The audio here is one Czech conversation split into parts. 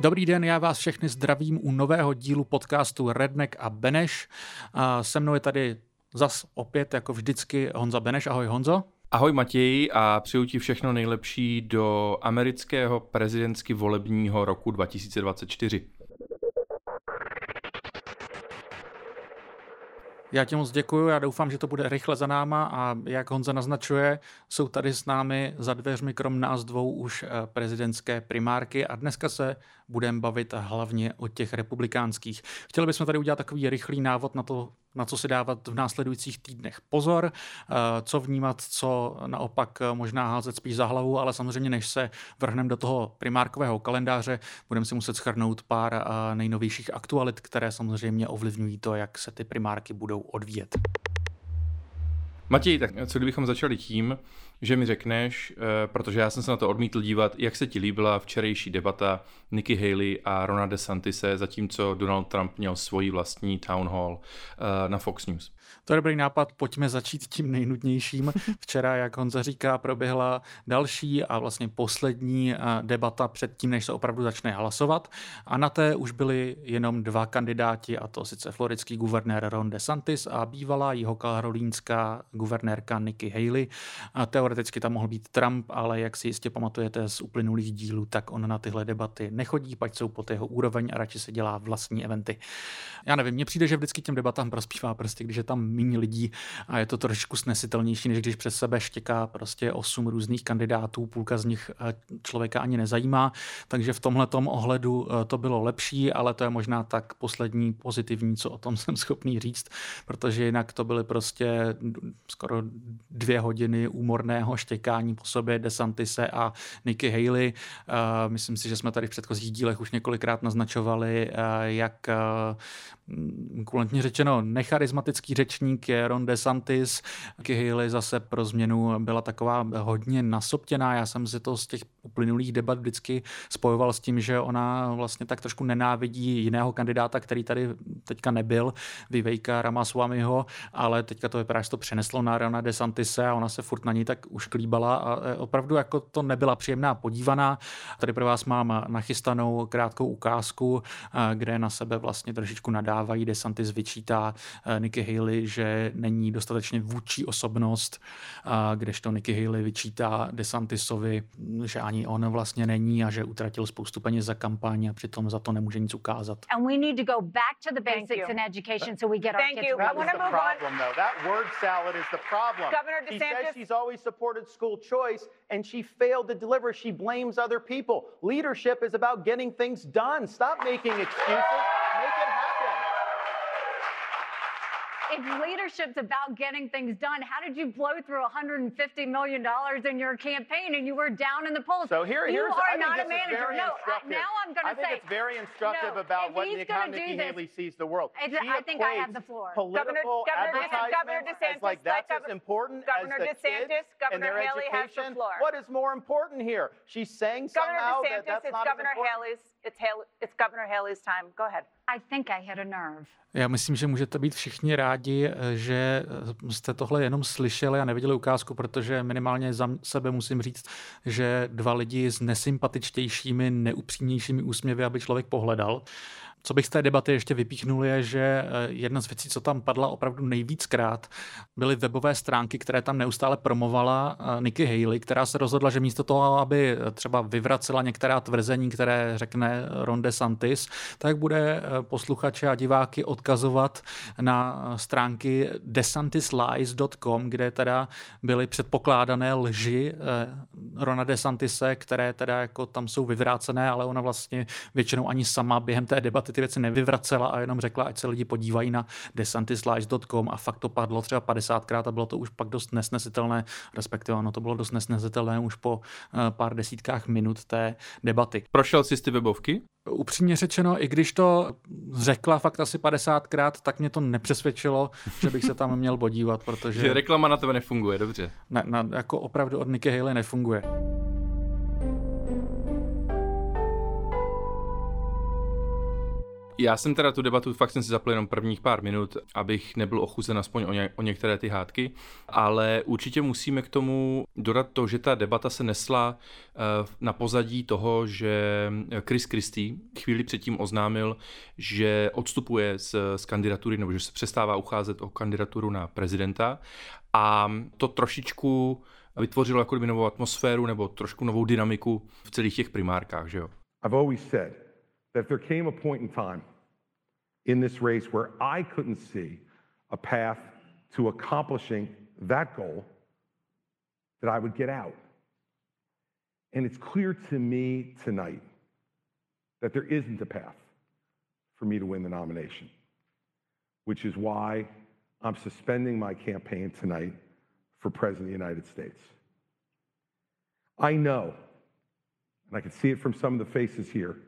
Dobrý den, já vás všechny zdravím u nového dílu podcastu Redneck a Beneš. A se mnou je tady zas opět, jako vždycky, Honza Beneš. Ahoj Honzo. Ahoj Matěj a přeju ti všechno nejlepší do amerického prezidentsky volebního roku 2024. Já ti moc děkuji, já doufám, že to bude rychle za náma a jak Honza naznačuje, jsou tady s námi za dveřmi krom nás dvou už eh, prezidentské primárky a dneska se budeme bavit hlavně o těch republikánských. Chtěli bychom tady udělat takový rychlý návod na to, na co si dávat v následujících týdnech pozor, eh, co vnímat, co naopak možná házet spíš za hlavu, ale samozřejmě než se vrhneme do toho primárkového kalendáře, budeme si muset schrnout pár eh, nejnovějších aktualit, které samozřejmě ovlivňují to, jak se ty primárky budou odvíjet. Matěj, tak co kdybychom začali tím, že mi řekneš, eh, protože já jsem se na to odmítl dívat, jak se ti líbila včerejší debata Nikki Haley a Rona DeSantise, zatímco Donald Trump měl svoji vlastní town hall eh, na Fox News. To je dobrý nápad, pojďme začít tím nejnudnějším. Včera, jak Honza říká, proběhla další a vlastně poslední eh, debata před tím, než se opravdu začne hlasovat. A na té už byli jenom dva kandidáti, a to sice floridský guvernér Ron DeSantis a bývalá jihokarolínská guvernérka Nikki Haley. A teoreticky tam mohl být Trump, ale jak si jistě pamatujete z uplynulých dílů, tak on na tyhle debaty nechodí, pač jsou pod jeho úroveň a radši se dělá vlastní eventy. Já nevím, mně přijde, že vždycky těm debatám prospívá prostě, když je tam méně lidí a je to trošku snesitelnější, než když přes sebe štěká prostě osm různých kandidátů, půlka z nich eh, člověka ani nezajímá, takže v tomhle ohledu eh, to bylo lepší, ale to je možná tak poslední pozitivní, co o tom jsem schopný říct, protože jinak to byly prostě skoro dvě hodiny úmorného štěkání po sobě DeSantise a Nikki Haley. Uh, myslím si, že jsme tady v předchozích dílech už několikrát naznačovali, jak kulantně řečeno necharismatický řečník je Ron DeSantis. Nikki zase pro změnu byla taková hodně nasoptěná. Já jsem si to z těch uplynulých debat vždycky spojoval s tím, že ona vlastně tak trošku nenávidí jiného kandidáta, který tady teďka nebyl, Vivejka Ramaswamyho, ale teďka to vypadá, že to přeneslo na Rona DeSantise a ona se furt na ní tak už klíbala a e, opravdu jako to nebyla příjemná podívaná. Tady pro vás mám nachystanou krátkou ukázku, e, kde na sebe vlastně trošičku nadávají. DeSantis vyčítá e, Nikki Haley, že není dostatečně vůči osobnost, kdežto Nikki Haley vyčítá DeSantisovi, že ani on vlastně není a že utratil spoustu peněz za kampaň a přitom za to nemůže nic ukázat. And we need to go back to the basics in education so we get our Thank kids you. That was the problem, though. That word salad is the problem. Governor DeSantis. She says she's always supported school choice, and she failed to deliver. She blames other people. Leadership is about getting things done. Stop making excuses. Make it happen. If leadership's about getting things done, how did you blow through 150 million dollars in your campaign and you were down in the polls? So here, you here's, are I not a manager. No, I, now I'm going to say. I think it's very instructive no, about what Nick, how Nikki Haley sees the world. I think I have the floor. Political Governor, Governor, Governor DeSantis, like that's as important Governor as the DeSantis, kids Governor and their Haley education. Has the floor. What is more important here? She's saying Governor somehow DeSantis, that that's it's not Governor Haley's. It's, Haley, it's Governor Haley's time. Go ahead. I think I hit a nerve. Já myslím, že můžete být všichni rádi, že jste tohle jenom slyšeli a neviděli ukázku, protože minimálně za sebe musím říct, že dva lidi s nesympatičtějšími, neupřímnějšími úsměvy, aby člověk pohledal. Co bych z té debaty ještě vypíchnul, je, že eh, jedna z věcí, co tam padla opravdu nejvíckrát, byly webové stránky, které tam neustále promovala eh, Nikki Haley, která se rozhodla, že místo toho, aby třeba vyvracela některá tvrzení, které řekne Ron DeSantis, tak bude eh, posluchače a diváky odkazovat na stránky desantislies.com, kde teda byly předpokládané lži Rona DeSantise, které teda jako tam jsou vyvrácené, ale ona vlastně většinou ani sama během té debaty ty věci nevyvracela a jenom řekla, ať se lidi podívají na desantislies.com a fakt to padlo třeba 50krát a bylo to už pak dost nesnesitelné, respektive ono to bylo dost nesnesitelné už po eh, pár desítkách minut té debaty. Prošel jsi ty webovky? Upřímně řečeno, i když to řekla fakt asi 50krát, tak mě to nepřesvědčilo, že bych se tam měl podívat, protože... Že reklama na tebe nefunguje, dobře. Ne, na, jako opravdu od Nikki Haley nefunguje. Já jsem teda tu debatu fakt jsem si zapl jenom prvních pár minut, abych nebyl ochuzen aspoň o, ně, o některé ty hádky, ale určitě musíme k tomu dodat to, že ta debata se nesla uh, na pozadí toho, že Chris Christie chvíli předtím oznámil, že odstupuje z, z kandidatury nebo že se přestává ucházet o kandidaturu na prezidenta a to trošičku vytvořilo jako novou atmosféru nebo trošku novou dynamiku v celých těch primárkách, že jo? I've always said that there came a point in time in this race where I couldn't see a path to accomplishing that goal, that I would get out. And it's clear to me tonight that there isn't a path for me to win the nomination, which is why I'm suspending my campaign tonight for President of the United States. I know, and I can see it from some of the faces here,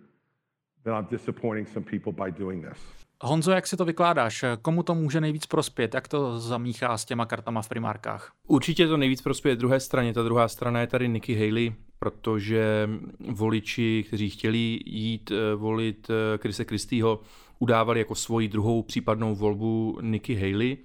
that I'm disappointing some people by doing this. Honzo, jak si to vykládáš? Komu to může nejvíc prospět? Jak to zamíchá s těma kartama v primárkách? Určitě to nejvíc prospěje druhé straně. Ta druhá strana je tady Nikki Haley, protože voliči, kteří chtěli jít eh, volit Krise eh, Kristýho, udávali jako svoji druhou případnou volbu Nikki Haley.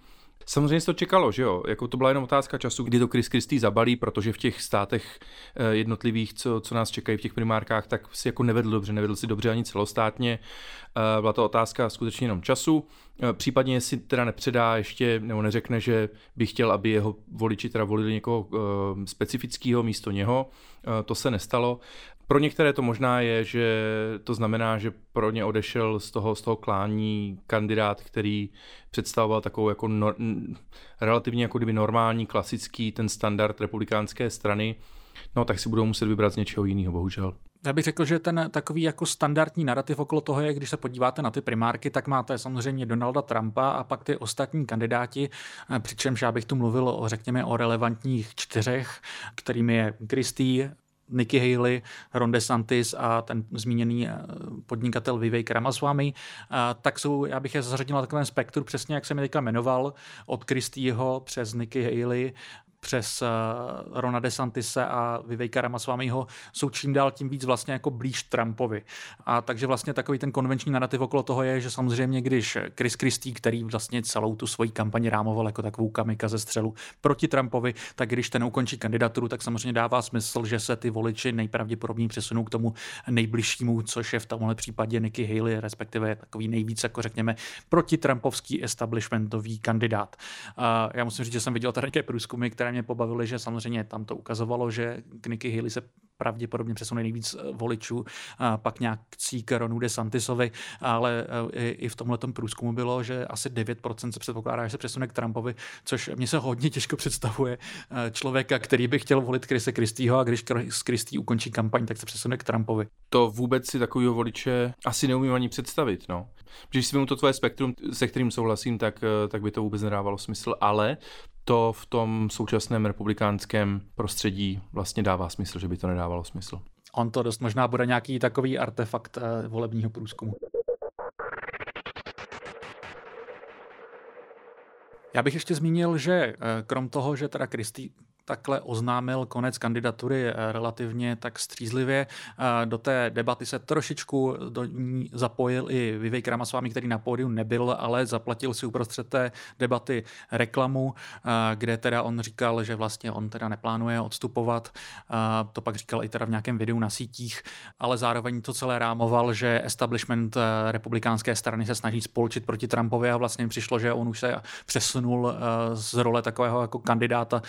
Samozřejmě se to čekalo, že jo? Jako to byla jenom otázka času, kdy to Chris Christie zabalí, protože v těch státech eh, jednotlivých, co, co nás čekají v těch primárkách, tak si jako nevedl dobře, nevedl si dobře ani celostátně. Eh, byla to otázka skutečně jenom času. Eh, případně si teda nepředá ještě, nebo neřekne, že by chtěl, aby jeho voliči teda volili někoho specifického místo něho. To se nestalo. Pro některé to možná je, že to znamená, že pro ně odešel z toho, z toho klání kandidát, který představoval takovou jako no, relativně jako kdyby normální, klasický ten standard republikánské strany, no tak si budou muset vybrat z něčeho jiného, bohužel. Já bych řekl, že ten takový jako standardní narrativ okolo toho je, když se podíváte na ty primárky, tak máte samozřejmě Donalda Trumpa a pak ty ostatní kandidáti, přičemž já bych tu mluvil o, řekněme, o relevantních čtyřech, kterými je Christie, Nikki Haley, Ron DeSantis a ten zmíněný eh, podnikatel Vivek Ramaswamy, tak jsou, já bych je zařadil na takovém spektru, přesně jak jsem je teďka jmenoval, od Christieho přes Nikki Haley přes uh, Rona DeSantise a Viveka Ramaswamyho jsou čím dál tím víc vlastně jako blíž Trumpovi. A takže vlastně takový ten konvenční narrativ okolo toho je, že samozřejmě když Chris Christie, který vlastně celou tu svoji kampaně rámoval jako takovou kamika ze střelu proti Trumpovi, tak když ten ukončí kandidaturu, tak samozřejmě dává smysl, že se ty voliči nejpravděpodobněji přesunou k tomu nejbližšímu, což je v tomhle případě Nikki Haley, respektive takový nejvíc, jako řekněme, proti Trumpovský establishmentový kandidát. A já musím říct, že jsem viděl tady nějaké průzkumy, které mě pobavily, že samozřejmě tam to ukazovalo, že k Nikki Haley se pravděpodobně přesune nejvíc eh, voličů, a pak nějak k Ronu DeSantisovi, ale eh, i, i v tomhle průzkumu bylo, že asi 9% se předpokládá, že se přesune k Trumpovi, což mě se hodně těžko představuje eh, člověka, který by chtěl volit Krise Kristýho a když Kristý ukončí kampaň, tak se přesune k Trumpovi. To vůbec si takového voliče asi neumím ani představit, no. Když si to tvoje spektrum, se kterým souhlasím, tak, tak by to vůbec nedávalo smysl, ale to v tom současném republikánském prostředí vlastně dává smysl, že by to nedávalo smysl. On to dost možná bude nějaký takový artefakt eh, volebního průzkumu. Já bych ještě zmínil, že eh, krom toho, že teda Kristý, takhle oznámil konec kandidatury eh, relativně tak střízlivě. Eh, do té debaty se trošičku do ní zapojil i Vivek Ramaswamy, který na pódiu nebyl, ale zaplatil si uprostřed té debaty reklamu, eh, kde teda on říkal, že vlastně on teda neplánuje odstupovat. To pak říkal i teda v nějakém videu na sítích, ale zároveň to celé rámoval, že establishment republikánské strany se snaží spolčit proti Trumpovi a vlastně přišlo, že on už se přesunul z role takového jako kandidáta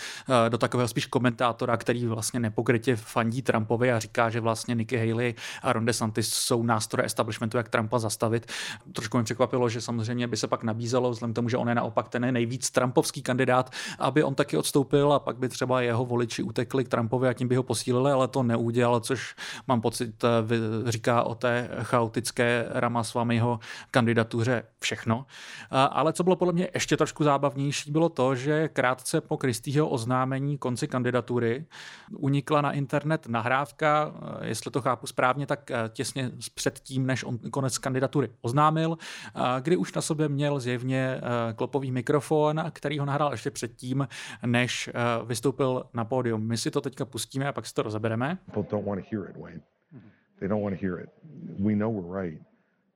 do takového spíš komentátora, který vlastně nepokrytě fandí Trumpovi a říká, že vlastně Nikki Haley a Ron DeSantis jsou nástroje establishmentu, jak Trumpa zastavit. Trošku mi překvapilo, že samozřejmě by se pak nabízelo, vzhledem k tomu, že on je naopak ten nejvíc Trumpovský kandidát, aby on taky odstoupil a pak by třeba jeho voliči utekli k Trumpovi a tím by ho posílili, ale to neudělal, což mám pocit eh, říká o té chaotické Ramaswamyho kandidatuře všechno. Ale co bylo podle mě ještě trošku zábavnější, bylo to, že krátce po Kristýho oznámení konci kandidatury unikla na internet nahrávka, eh, jestli to chápu správně, tak eh, těsně před tím, než on konec kandidatury oznámil, eh, kdy už na sobě měl zjevně klopový mikrofon, který ho nahrál ještě předtím, než vystoupil na pódium. My si to teďka pustíme a pak si to rozebereme. They don't want to hear it, Wayne. They don't want to hear it. We know we're right.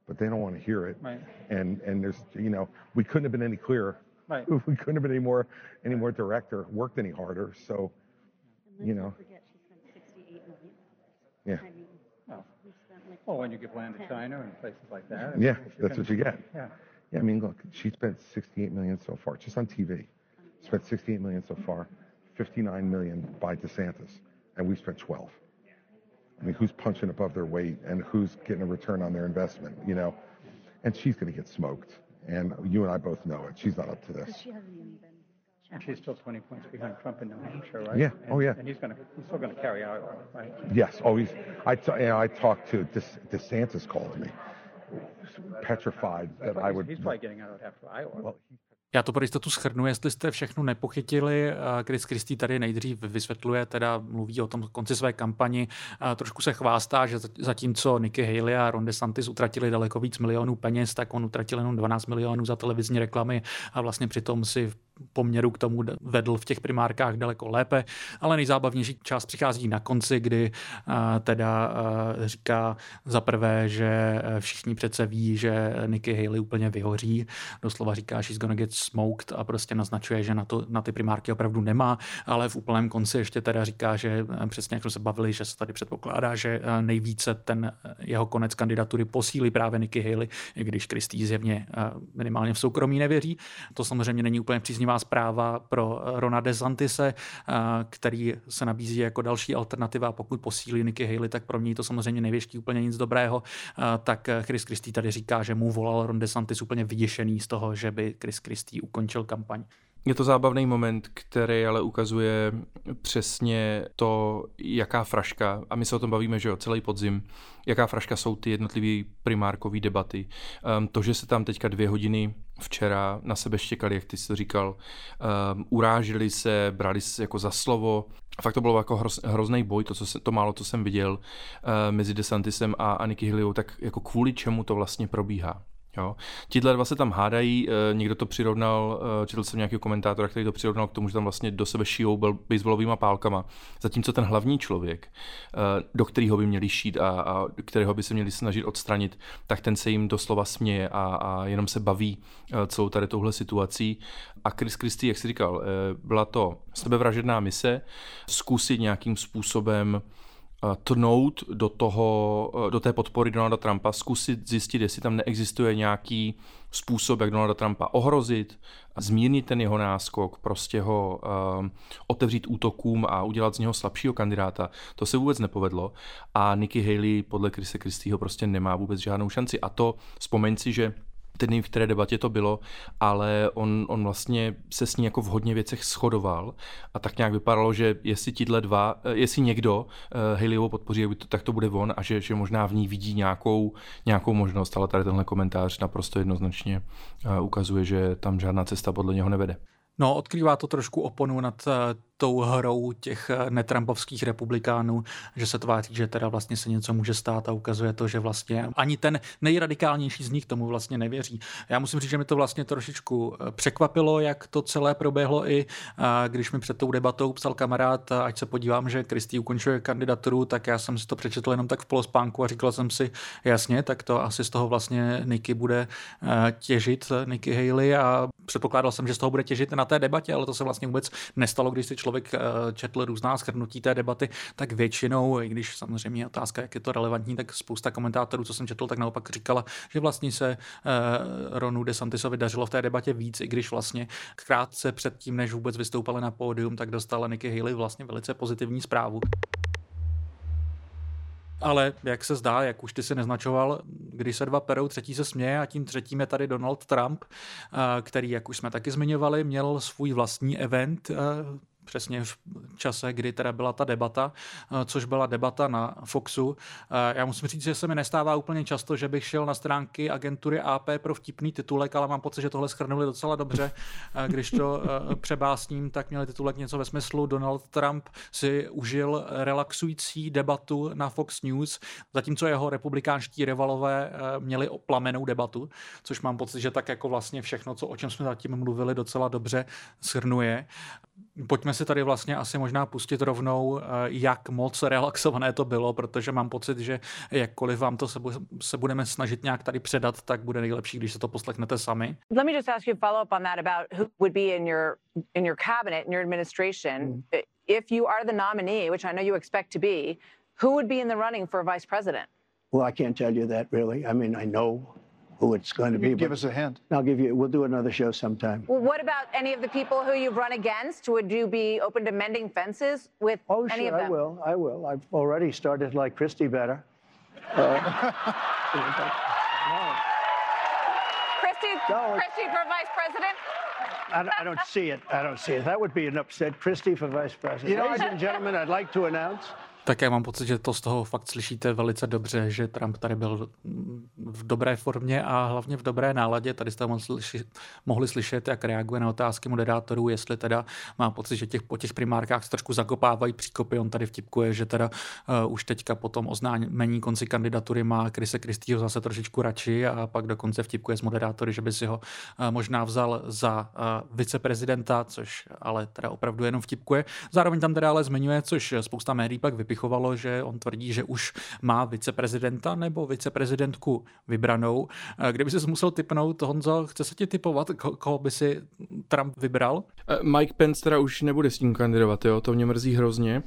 but they don't want to hear it. Right. And and there's you know we couldn't have been any clearer. Right. We couldn't have been any more any more direct or worked any harder. So And You know. forget she spent sixty-eight million. yeah, I mean, Well, we spent like. well, when you give land to China and places like that. yeah, if that's can- what you get. Yeah. Yeah, I mean, look, she spent 68 million so far, just on TV. Spent 68 million so far, 59 million by DeSantis, and we spent 12. I mean, who's punching above their weight and who's getting a return on their investment, you know? And she's going to get smoked, and you and I both know it. She's not up to this. She hasn't even been. She's still 20 points behind Trump in New Hampshire, right? Yeah. And- Oh, yeah. And he's going to, he's still going to carry Iowa, right? Yes, oh, always. I, t- you know, I talked to De- DeSantis called me, petrified that I would. He's probably getting out after Iowa. Well, Já to pro jistotu schrnu, jestli jste všechno nepochytili. Chris Christie tady nejdřív vysvětluje, teda mluví o tom konci své kampani, trošku se chvástá, že zatímco Nikki Haley a Ron DeSantis utratili daleko víc milionů peněz, tak on utratil jenom 12 milionů za televizní reklamy a vlastně přitom si poměru k tomu vedl v těch primárkách daleko lépe, ale nejzábavnější část přichází na konci, kdy teda říká za prvé, že všichni přece ví, že Nikki Haley úplně vyhoří, doslova říká, she's gonna get smoked a prostě naznačuje, že na, to, na ty primárky opravdu nemá, ale v úplném konci ještě teda říká, že přesně jak jsme se bavili, že se tady předpokládá, že nejvíce ten jeho konec kandidatury posílí právě Nikki Haley, i když Kristý zjevně minimálně v soukromí nevěří. To samozřejmě není úplně příznivá zpráva pro Rona DeSantise, který se nabízí jako další alternativa. Pokud posílí Nikki Haley, tak pro mě to samozřejmě nevěští úplně nic dobrého. Tak Chris Christie tady říká, že mu volal Ron DeSantis úplně vyděšený z toho, že by Chris Christie ukončil kampaň. Je to zábavný moment, který ale ukazuje přesně to, jaká fraška, a my se o tom bavíme, že jo, celý podzim, jaká fraška jsou ty jednotlivé primárkové debaty. Um, to, že se tam teďka dvě hodiny včera na sebe štěkali, jak ty jsi to říkal, um, urážili se, brali se jako za slovo. Fakt to bylo jako hroz, hrozný boj, to, co se, to málo, co jsem viděl uh, mezi DeSantisem a, a Nikki Haleyou, tak jako kvůli čemu to vlastně probíhá. Jo. Tihle dva se tam hádají, někdo to přirovnal, četl jsem nějakého komentátora, který to přirovnal k tomu, že tam vlastně do sebe šijou baseballovými pálkama, zatímco ten hlavní člověk, do kterého by měli šít a, a kterého by se měli snažit odstranit, tak ten se jim doslova směje a, a jenom se baví celou tady touhle situací. A Chris Christie, jak jsi říkal, byla to sebevražedná mise, zkusit nějakým způsobem tnout do, toho, do té podpory Donalda Trumpa, zkusit zjistit, jestli tam neexistuje nějaký způsob, jak Donalda Trumpa ohrozit, zmírnit ten jeho náskok, prostě ho uh, otevřít útokům a udělat z něho slabšího kandidáta. To se vůbec nepovedlo a Nikki Haley podle Chrise Christieho prostě nemá vůbec žádnou šanci. A to vzpomeň si, že teď nevím, v které debatě to bylo, ale on, on vlastně se s ní jako v hodně věcech shodoval a tak nějak vypadalo, že jestli tíhle dva, jestli někdo uh, Haleyovou podpoří, tak to bude on a že, že možná v ní vidí nějakou, nějakou možnost, ale tady tenhle komentář naprosto jednoznačně uh, ukazuje, že tam žádná cesta podle něho nevede. No, odkrývá to trošku oponu nad tou hrou těch netrampovských republikánů, že se tváří, že teda vlastně se něco může stát a ukazuje to, že vlastně ani ten nejradikálnější z nich tomu vlastně nevěří. Já musím říct, že mi to vlastně trošičku překvapilo, jak to celé proběhlo i když mi před tou debatou psal kamarád, ať se podívám, že Kristý ukončuje kandidaturu, tak já jsem si to přečetl jenom tak v polospánku a říkal jsem si, jasně, tak to asi z toho vlastně Niky bude těžit, Niky Haley a předpokládal jsem, že z toho bude těžit na té debatě, ale to se vlastně vůbec nestalo, když si člověk četl různá schrnutí té debaty, tak většinou, i když samozřejmě otázka, jak je to relevantní, tak spousta komentátorů, co jsem četl, tak naopak říkala, že vlastně se Ronu DeSantisovi dařilo v té debatě víc, i když vlastně krátce před tím, než vůbec vystoupali na pódium, tak dostala Nikki Haley vlastně velice pozitivní zprávu. Ale jak se zdá, jak už ty si neznačoval, když se dva perou, třetí se směje a tím třetím je tady Donald Trump, který, jak už jsme taky zmiňovali, měl svůj vlastní event přesně v čase, kdy teda byla ta debata, což byla debata na Foxu. Já musím říct, že se mi nestává úplně často, že bych šel na stránky agentury AP pro vtipný titulek, ale mám pocit, že tohle schrnuli docela dobře. Když to přebásním, tak měli titulek něco ve smyslu Donald Trump si užil relaxující debatu na Fox News, zatímco jeho republikánští rivalové měli plamenou debatu, což mám pocit, že tak jako vlastně všechno, co, o čem jsme zatím mluvili, docela dobře schrnuje. Pojďme si tady vlastně asi možná pustit rovnou, jak moc relaxované to bylo, protože mám pocit, že jakkoliv vám to se, se budeme snažit nějak tady předat, tak bude nejlepší, když se to poslechnete sami. Let me just ask you a follow up on that about who would be in your in your cabinet, in your administration. Mm. If you are the nominee, which I know you expect to be, who would be in the running for vice president? Well, I can't tell you that really. I mean, I know who it's going to be. Give us a hint. I'll give you. We'll do another show sometime. Well, what about any of the people who you've run against? Would you be open to mending fences with oh, any sure, of them? I will. I will. I've already started like Christie better. Uh, Christie, No, it's- Christie for vice president? I, don't- I don't see it. I don't see it. That would be an upset. Christie for vice president. You know, Ladies and gentlemen, I'd like to announce. Tak já mám pocit, že to z toho fakt slyšíte velice dobře, že Trump tady byl v dobré formě a hlavně v dobré náladě. Tady jste mohli slyšet, jak reaguje na otázky moderátorů, jestli teda má pocit, že těch, po těch primárkách se trošku zakopávají příkopy. On tady vtipkuje, že teda uh, už teďka po tom oznámení konci kandidatury má Krise Kristýho zase trošičku radši a pak dokonce vtipkuje s moderátory, že by si ho uh, možná vzal za uh, viceprezidenta, což ale teda opravdu jenom vtipkuje. Zároveň tam teda ale zmiňuje, což spousta médií pak vypichuje, vypichovalo, že on tvrdí, že už má viceprezidenta nebo viceprezidentku vybranou. Kdyby se musel typnout, Honzo, chce se ti typovat, koho by si Trump vybral? Mike Pence teda už nebude s ním kandidovat, jo? to mě mrzí hrozně.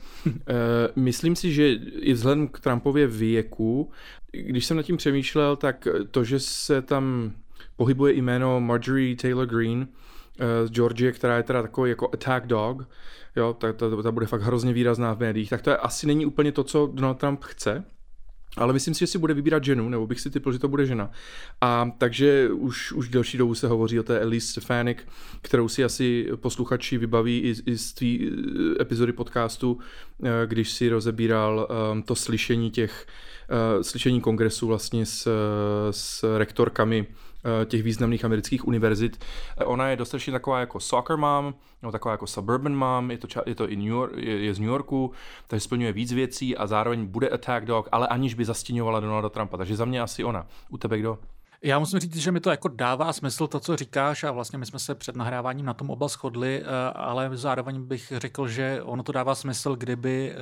Myslím si, že i vzhledem k Trumpově věku, když jsem nad tím přemýšlel, tak to, že se tam pohybuje jméno Marjorie Taylor Greene z Georgie, která je teda takový jako attack dog, jo, ta, ta, ta bude fakt hrozně výrazná v médiích, tak to je, asi není úplně to, co Donald Trump chce, ale myslím si, že si bude vybírat ženu, nebo bych si typl, že to bude žena. A takže už, už delší dobu se hovoří o té Elise Stefanik, kterou si asi posluchači vybaví i, i z té epizody podcastu, když si rozebíral um, to slyšení těch, slyšení kongresu vlastně s, s rektorkami těch významných amerických univerzit. Ona je dostatečně taková jako soccer mom, nebo taková jako suburban mom, je to, je to i New York, je, je z New Yorku, takže splňuje víc věcí a zároveň bude attack dog, ale aniž by zastěňovala Donalda Trumpa. Takže za mě asi ona. U tebe kdo? Já musím říct, že mi to jako dává smysl to, co říkáš a vlastně my jsme se před nahráváním na tom oba shodli, ale zároveň bych řekl, že ono to dává smysl, kdyby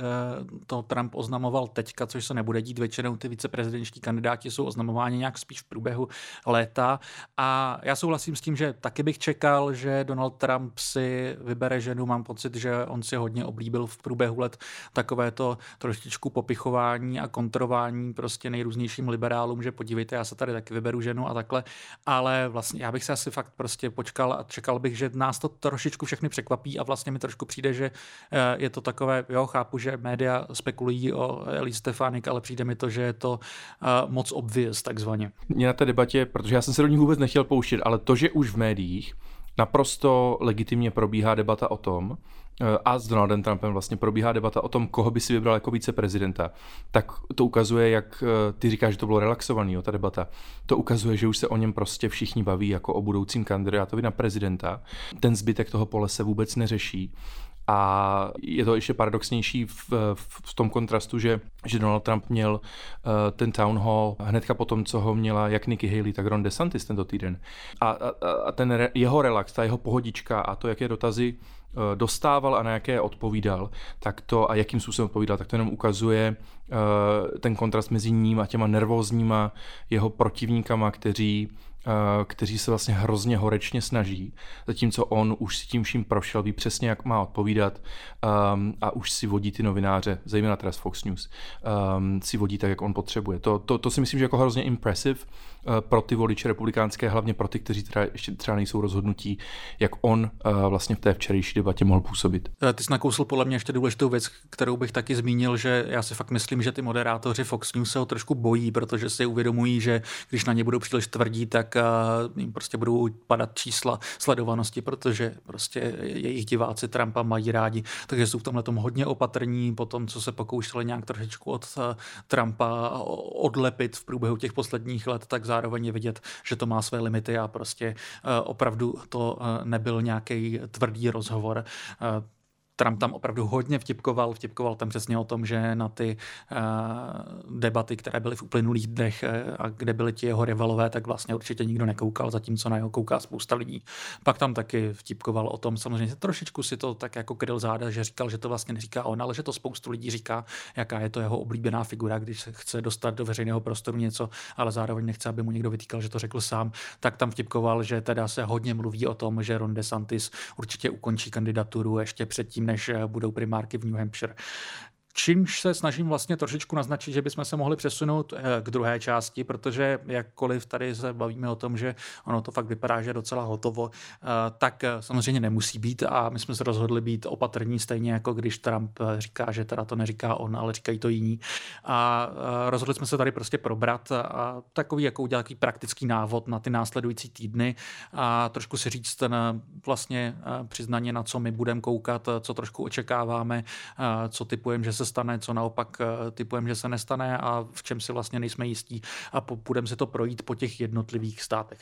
to Trump oznamoval teďka, což se nebude dít. Většinou, ty viceprezidentští kandidáti jsou oznamováni nějak spíš v průběhu léta. A já souhlasím s tím, že taky bych čekal, že Donald Trump si vybere ženu, mám pocit, že on si hodně oblíbil v průběhu let takové to trošičku popichování a kontrování prostě nejrůznějším liberálům, že podívejte, já se tady taky vyberu ženu a takhle, ale vlastně já bych se asi fakt prostě počkal a čekal bych, že nás to trošičku všechny překvapí a vlastně mi trošku přijde, že je to takové, jo, chápu, že média spekulují o Elise Stefanik, ale přijde mi to, že je to uh, moc obvious takzvaně. Mě na té debatě, protože já jsem se do ní vůbec nechtěl pouštět, ale to, že už v médiích naprosto legitimně probíhá debata o tom, a s Donaldem Trumpem vlastně probíhá debata o tom, koho by si vybral jako viceprezidenta, tak to ukazuje, jak ty říkáš, že to bylo relaxovaný, jo, ta debata. To ukazuje, že už se o něm prostě všichni baví jako o budoucím kandidátovi na prezidenta. Ten zbytek toho pole se vůbec neřeší. A je to ještě paradoxnější v, v, tom kontrastu, že, že Donald Trump měl uh, ten town hall hnedka po tom, co ho měla jak Nikki Haley, tak Ron DeSantis tento týden. A, a, a ten re, jeho relax, ta jeho pohodička a to, jaké dotazy dostával a na jaké odpovídal, tak to a jakým způsobem odpovídal, tak to jenom ukazuje uh, ten kontrast mezi ním a těma nervózníma jeho protivníkama, kteří kteří se vlastně hrozně horečně snaží, zatímco on už si tím vším prošel, ví přesně, jak má odpovídat um, a už si vodí ty novináře, zejména teda z Fox News, um, si vodí tak, jak on potřebuje. To, to, to si myslím, že jako hrozně impressive uh, pro ty voliče republikánské, hlavně pro ty, kteří teda ještě třeba nejsou rozhodnutí, jak on uh, vlastně v té včerejší debatě mohl působit. Ty jsi nakousl podle mě ještě důležitou věc, kterou bych taky zmínil, že já si fakt myslím, že ty moderátoři Fox News se ho trošku bojí, protože si uvědomují, že když na ně budou příliš tvrdí, tak jim prostě budou padat čísla sledovanosti, protože prostě jejich diváci Trumpa mají rádi, takže jsou v tomhle tom hodně opatrní po tom, co se pokoušeli nějak trošičku od Trumpa odlepit v průběhu těch posledních let, tak zároveň je vidět, že to má své limity a prostě opravdu to nebyl nějaký tvrdý rozhovor. Trump tam opravdu hodně vtipkoval, vtipkoval tam přesně o tom, že na ty uh, debaty, které byly v uplynulých dnech uh, a kde byly ti jeho rivalové, tak vlastně určitě nikdo nekoukal, zatímco na jeho kouká spousta lidí. Pak tam taky vtipkoval o tom, samozřejmě trošičku si to tak jako kryl záda, že říkal, že to vlastně neříká on, ale že to spoustu lidí říká, jaká je to jeho oblíbená figura, když chce dostat do veřejného prostoru něco, ale zároveň nechce, aby mu někdo vytýkal, že to řekl sám, tak tam vtipkoval, že teda se hodně mluví o tom, že Ron DeSantis určitě ukončí kandidaturu ještě předtím, než budou primárky v New Hampshire. Čímž se snažím vlastně trošičku naznačit, že bychom se mohli přesunout eh, k druhé části, protože jakkoliv tady se bavíme o tom, že ono to fakt vypadá, že je docela hotovo, eh, tak eh, samozřejmě nemusí být a my jsme se rozhodli být opatrní, stejně jako když Trump říká, že teda to neříká on, ale říkají to jiní. A rozhodli jsme se tady prostě probrat a takový, jako udělat takový praktický návod na ty následující týdny a trošku si říct ten vlastně přiznaně, na co my budeme koukat, co trošku očekáváme, co typujeme, že se stane, co naopak eh, typujeme, že se nestane a v čem si vlastně nejsme jistí a půjdeme si to projít po těch jednotlivých státech.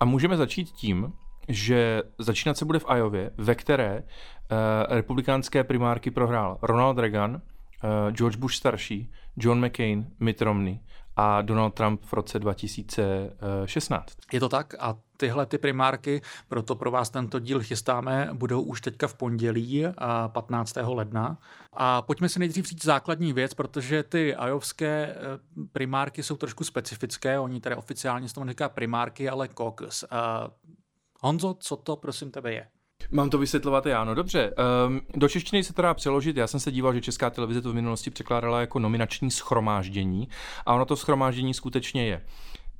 A můžeme začít tím, že začínat se bude v Ajově, ve které uh, republikánské primárky prohrál Ronald Reagan, uh, George Bush starší, John McCain, Mitt Romney a Donald Trump v roce 2016. Je to tak a tyhle ty primárky, proto pro vás tento díl chystáme, budou už teďka v pondělí 15. ledna. A pojďme si nejdřív říct základní věc, protože ty ajovské eh, primárky jsou trošku specifické, oni tady oficiálně se tomu říká primárky, ale caucus. Honzo, co to prosím tebe je? Mám to vysvětlovat já, no dobře. Um, do češtiny se to dá přeložit. Já jsem se díval, že Česká televize to v minulosti překládala jako nominační schromáždění a ono to schromáždění skutečně je.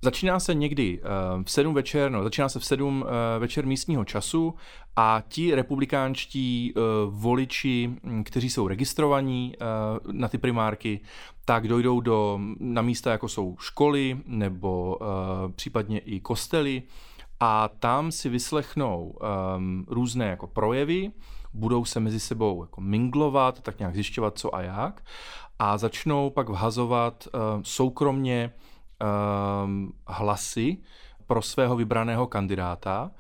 Začíná se někdy uh, v 7 večer, no, začíná se v 7 uh, večer místního času a ti republikánští uh, voliči, hm, kteří jsou registrovaní na ty primárky, tak dojdou do, na místa, jako jsou školy nebo případně i kostely a tam si vyslechnou um, různé jako projevy, budou se mezi sebou jako minglovat, tak nějak zjišťovat co a jak a začnou pak vhazovat soukromně um, hlasy pro svého vybraného kandidáta.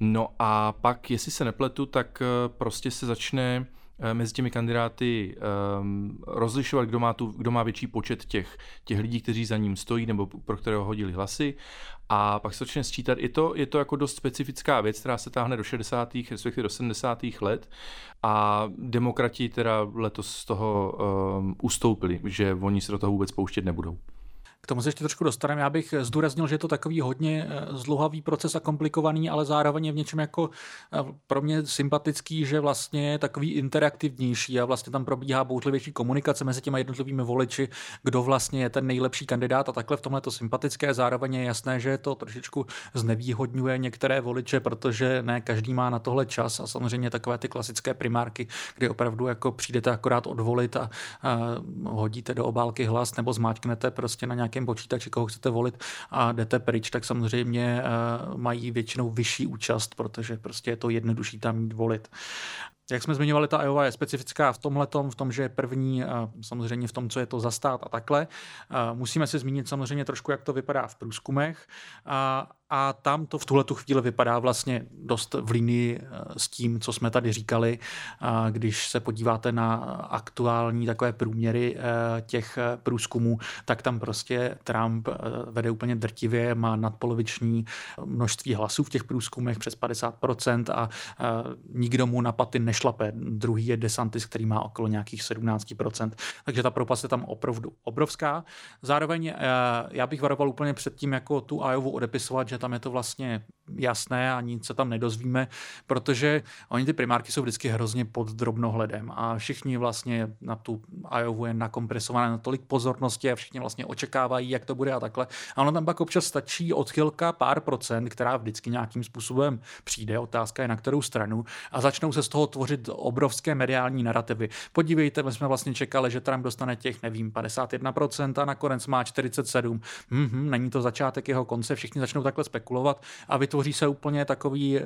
No a pak, jestli se nepletu, tak uh, prostě se začne Eh, mezi těmi kandidáty um, rozlišovat, kdo má, tu, kdo má větší počet těch, těch lidí, kteří za ním stojí nebo pro kterého hodili hlasy. A pak se začne sčítat. Je to, je to jako dost specifická věc, která se táhne do 60. respektive do 70. let. A demokrati teda letos z toho um, ustoupili, že oni se do toho vůbec pouštět nebudou tomu se ještě trošku dostaneme. Já bych zdůraznil, že je to takový hodně eh, zlouhavý proces a komplikovaný, ale zároveň je v něčem jako eh, pro mě sympatický, že vlastně je takový interaktivnější a vlastně tam probíhá bouřlivější komunikace mezi těmi jednotlivými voliči, kdo vlastně je ten nejlepší kandidát a takhle v tomhle to sympatické. Zároveň je jasné, že to trošičku znevýhodňuje některé voliče, protože ne každý má na tohle čas a samozřejmě takové ty klasické primárky, kdy opravdu jako přijdete akorát odvolit a, a hodíte do obálky hlas nebo zmáčknete prostě na nějaké nějakém počítači, koho chcete volit a jdete pryč, tak samozřejmě eh, mají většinou vyšší účast, protože prostě je to jednodušší tam mít volit. Jak jsme zmiňovali, ta Iowa je specifická v tomhle, v tom, že je první, samozřejmě v tom, co je to za stát a takhle. Musíme si zmínit samozřejmě trošku, jak to vypadá v průzkumech. A, a tam to v tuhle tu chvíli vypadá vlastně dost v linii eh, s tím, co jsme tady říkali. Když se podíváte na aktuální takové průměry eh, těch eh, průzkumů, tak tam prostě Trump vede úplně drtivě, má nadpoloviční množství hlasů v těch průzkumech přes 50% a nikdo mu na paty nešlape. Druhý je DeSantis, který má okolo nějakých 17%, takže ta propast je tam opravdu obrovská. Zároveň já bych varoval úplně před tím, jako tu Iowa odepisovat, tam je to vlastně jasné a nic se tam nedozvíme, protože oni ty primárky jsou vždycky hrozně pod drobnohledem a všichni vlastně na tu Iowa je nakompresované na tolik pozornosti a všichni vlastně očekávají, jak to bude a takhle. A ono tam pak občas stačí odchylka pár procent, která vždycky nějakým způsobem přijde, otázka je na kterou stranu a začnou se z toho tvořit obrovské mediální narrativy. Podívejte, my jsme vlastně čekali, že Trump dostane těch, nevím, 51% a nakonec má 47. Mhm, není to začátek jeho konce, všichni začnou takhle spekulovat a vytvoří se úplně takový uh,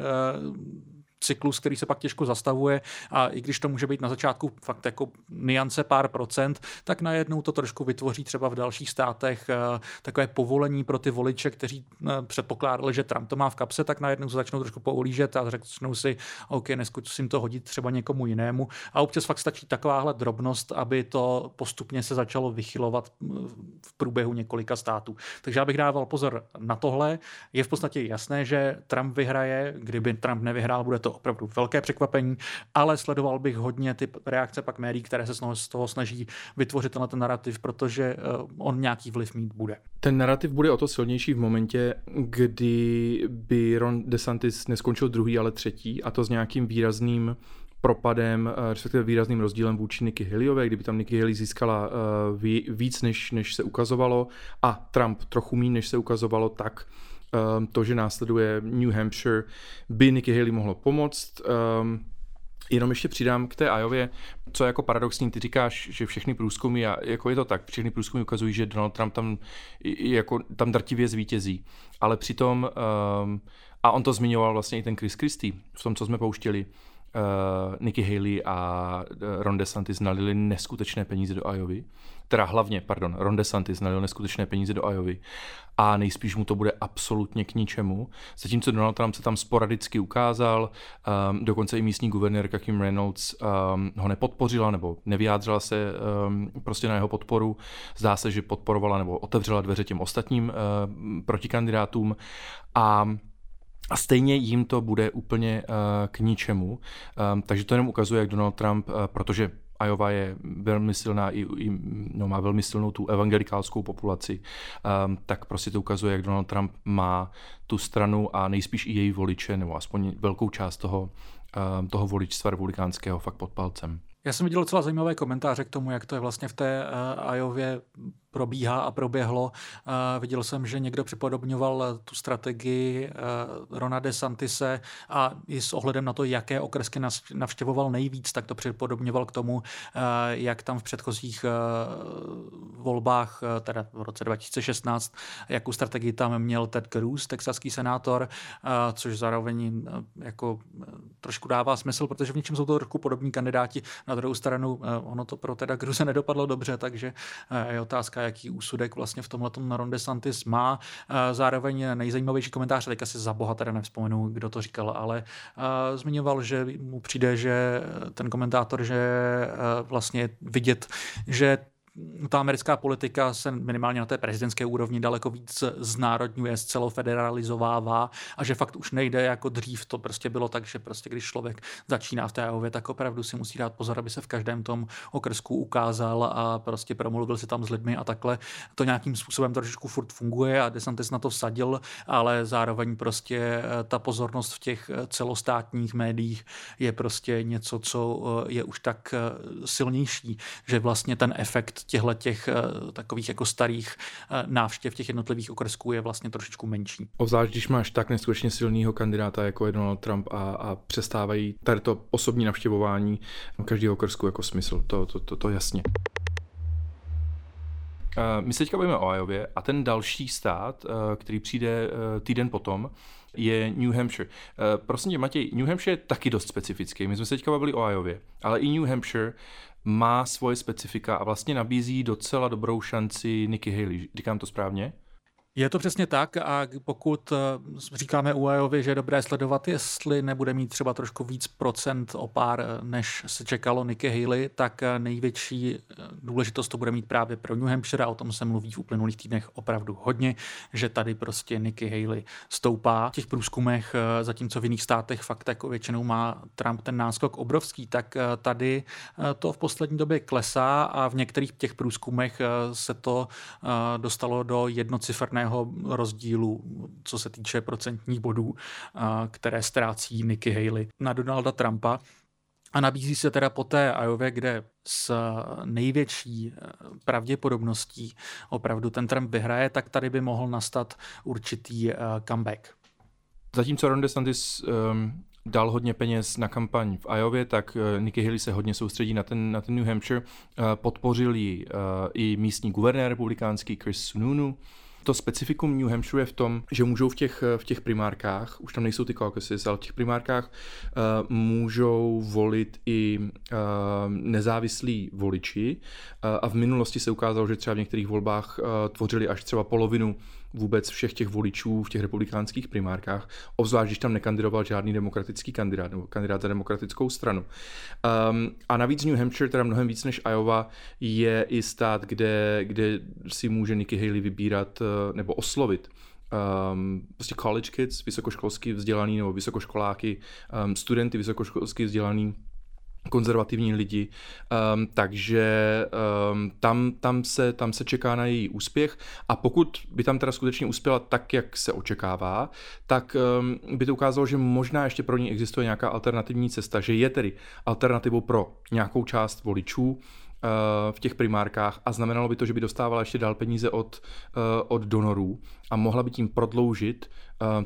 cyklus, který se pak těžko zastavuje a i když to může být na začátku fakt jako niance pár procent, tak najednou to trošku vytvoří třeba v dalších státech eh, takové povolení pro ty voliče, kteří eh, předpokládali, že Trump to má v kapse, tak najednou se začnou trošku poulížet a řeknou si, OK, neskusím to hodit třeba někomu jinému. A občas fakt stačí takováhle drobnost, aby to postupně se začalo vychylovat v průběhu několika států. Takže já bych dával pozor na tohle. Je v podstatě jasné, že Trump vyhraje. Kdyby Trump nevyhrál, bude to opravdu velké překvapení, ale sledoval bych hodně ty reakce pak médií, které se z toho snaží vytvořit tenhle ten narrativ, protože eh, on nějaký vliv mít bude. Ten narrativ bude o to silnější v momentě, kdy by Ron DeSantis neskončil druhý, ale třetí, a to s nějakým výrazným propadem, eh, respektive výrazným rozdílem vůči Nikki Haleyové, kdyby tam Nikki Haley získala eh, víc, než, než se ukazovalo a Trump trochu méně, než se ukazovalo, tak ehm, to, že následuje New Hampshire, by Nikki Haley mohlo pomoct. Ehm, jenom ještě přidám k té Ajově, co je jako paradoxní, ty říkáš, že všechny průzkumy, a jako je to tak, všechny průzkumy ukazují, že Donald Trump tam, jako, tam drtivě zvítězí, ale přitom, um, a on to zmiňoval vlastně i ten Chris Christie v tom, co jsme pouštěli, uh, Nikki Haley a eh, Ron DeSantis nalili neskutečné peníze do Iovy. Teda hlavně, pardon, Ron DeSantis nalil neskutečné peníze do Iovy a nejspíš mu to bude absolutně k ničemu. Zatímco Donald Trump se tam sporadicky ukázal, um, dokonce i místní guvernérka Kim Reynolds um, ho nepodpořila nebo nevyjádřila se um, prostě na jeho podporu. Zdá se, že podporovala nebo otevřela dveře těm ostatním uh, protikandidátům a a stejně jim to bude úplně uh, k ničemu. Um, takže to jenom ukazuje, jak Donald Trump, uh, protože Iowa je velmi silná, i, i, no, má velmi silnou tu evangelikálskou populaci, um, tak prostě to ukazuje, jak Donald Trump má tu stranu a nejspíš i její voliče, nebo aspoň velkou část toho, um, toho voličstva republikánského fakt pod palcem. Já jsem viděl docela zajímavé komentáře k tomu, jak to je vlastně v té uh, Iově probíhá a proběhlo. Viděl jsem, že někdo připodobňoval eh, tu strategii eh, Rona DeSantise a i s ohledem na to, jaké okresky navštěvoval nejvíc, tak to připodobňoval k tomu, eh, jak tam v předchozích volbách, teda v roce 2016, jakou strategii tam měl Ted Cruz, texaský senátor, což zároveň jako trošku dává smysl, protože v něčem jsou to trošku podobní kandidáti. Na druhou stranu ono to pro Teda Cruze nedopadlo dobře, takže je otázka, jaký úsudek vlastně v tomhle Ron DeSantis má. Zároveň nejzajímavější komentář, teďka si za boha teda nevzpomenu, kdo to říkal, ale zmiňoval, že mu přijde, že ten komentátor, že vlastně vidět, že ta americká politika se minimálně na té prezidentské úrovni daleko víc znárodňuje, federalizovává a že fakt už nejde jako dřív. To prostě bylo tak, že prostě když člověk začíná v té AOV, tak opravdu si musí dát pozor, aby se v každém tom okrsku ukázal a prostě promluvil si tam s lidmi a takhle. To nějakým způsobem trošičku furt funguje a DeSantis na to vsadil, ale zároveň prostě eh, ta pozornost v těch eh, celostátních médiích je prostě něco, co eh, je už tak silnější, že vlastně ten efekt těchto těch eh, takových jako starých eh, návštěv těch jednotlivých okrsků je vlastně trošičku menší. Obzvlášť, když máš tak neskutečně silného kandidáta jako je Donald Trump a, a přestávají tady to osobní navštěvování každého okrsku jako smysl. To, to, to, to jasně. Uh, my se teďka bavíme o Iově a ten další stát, který přijde týden potom, je New Hampshire. Prosím tě, Matěj, New Hampshire je taky dost specifický. My jsme se teďka bavili o Iově, ale i New Hampshire má svoje specifika a vlastně nabízí docela dobrou šanci Nikki Haley. Říkám to správně? Je to přesně tak a pokud eh, říkáme UAOvi, že je dobré sledovat, jestli nebude mít třeba trošku víc procent o pár, eh, než se čekalo Nikki Haley, tak eh, největší důležitost to bude mít právě pro New Hampshire a o tom se mluví v uplynulých týdnech opravdu hodně, že tady prostě Nikki Haley stoupá. V těch průzkumech, zatímco v jiných státech fakt jako většinou má Trump ten náskok obrovský, tak tady to v poslední době klesá a v některých těch průzkumech se to dostalo do jednociferné výrazného rozdílu, co se týče procentních bodů, které ztrácí Nikki Haley na Donalda Trumpa. A nabízí se teda po té Iově, kde s největší eh, pravděpodobností opravdu ten Trump vyhraje, tak tady by mohl nastat určitý uh, comeback. Zatímco Ron DeSantis um, dal hodně peněz na kampaň v Iově, tak uh, Nikki Haley se hodně soustředí na ten, na ten New Hampshire. Uh, podpořil ji uh, i místní guvernér republikánský Chris Sununu, To specifikum New Hampshire je v tom, že můžou v těch, v těch primárkách, už tam nejsou ty caucuses, ale v těch primárkách uh, můžou volit i uh, nezávislí voliči. Uh, a v minulosti se ukázalo, že třeba v některých volbách uh, tvořili až třeba polovinu vůbec všech těch voličů v těch republikánských primárkách, obzvlášť když tam nekandidoval žádný demokratický kandidát nebo kandidát za demokratickou stranu. Um, a navíc New Hampshire, teda mnohem víc než Iowa, je i stát, kde, kde si může Nikki Haley vybírat uh, nebo oslovit um, prostě college kids, vysokoškolsky vzdělaný nebo vysokoškoláky, um, studenty vysokoškolsky vzdělaný konzervativní lidi, um, takže um, tam, tam, se, tam se čeká na její úspěch. A pokud by tam teda skutečně uspěla tak, jak se očekává, tak um, by to ukázalo, že možná ještě pro ní existuje nějaká alternativní cesta, že je tedy alternativou pro nějakou část voličů, v těch primárkách. A znamenalo by to, že by dostávala ještě dál peníze od, od donorů a mohla by tím prodloužit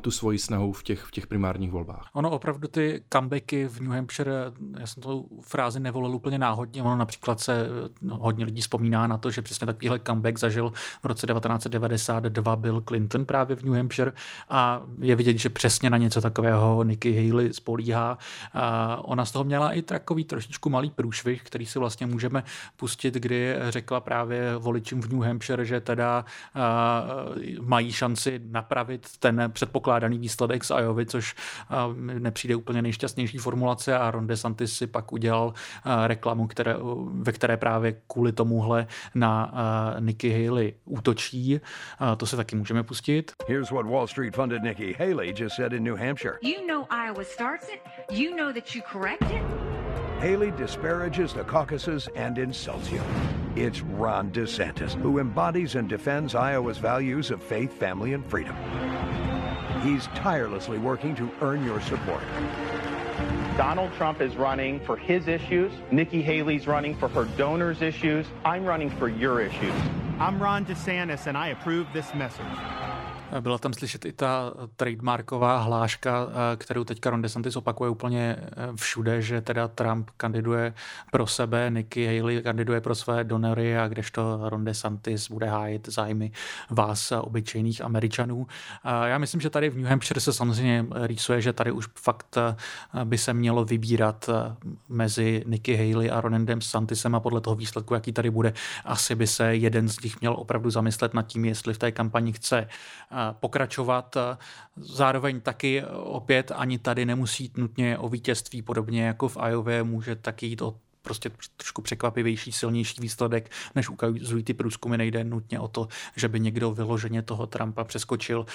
tu svoji snahu v těch, v těch primárních volbách. Ono opravdu ty comebacky v New Hampshire, já jsem tu frázi nevolil úplně náhodně, ono například se no, hodně lidí vzpomíná na to, že přesně takovýhle comeback zažil v roce 1992 Bill Clinton právě v New Hampshire a je vidět, že přesně na něco takového Nikki Haley spolíhá. A ona z toho měla i takový trošičku malý průšvih, který si vlastně můžeme pustit, kdy řekla právě voličům v New Hampshire, že teda uh, mají šanci napravit ten předpokládaný výsledek z Iowa, což nepřijde úplně nejšťastnější formulace a Ron DeSantis si pak udělal reklamu, které, ve které právě kvůli tomuhle na Nikki Haley útočí. To se taky můžeme pustit. Here's what Wall Street funded Nikki Haley just said in New Hampshire. You know Iowa starts it. You know that you correct it. Haley disparages the caucuses and insults you. It's Ron DeSantis, who embodies and defends Iowa's values of faith, family, and freedom. He's tirelessly working to earn your support. Donald Trump is running for his issues. Nikki Haley's running for her donors' issues. I'm running for your issues. I'm Ron DeSantis, and I approve this message. Byla tam slyšet i ta trademarková hláška, eh, kterou teď Ron DeSantis opakuje úplně eh, všude, že teda Trump kandiduje pro sebe, Nikki Haley kandiduje pro své donory a kdežto Ron DeSantis bude hájit zájmy vás, eh, obyčejných Američanů. Já myslím, že tady v New Hampshire se samozřejmě rýsuje, že tady už fakt by se mělo vybírat mezi Nikki Haley a Ronem DeSantisem a podle toho výsledku, jaký tady bude, asi by se jeden z nich měl opravdu zamyslet nad tím, jestli v té kampani chce pokračovat. Zároveň taky opět ani tady nemusí jít nutně o vítězství, podobně jako v Iowa může taky jít o prostě trošku překvapivější, silnější výsledek, než ukazují ty průzkumy. Nejde nutně o to, že by někdo vyloženě toho Trumpa přeskočil.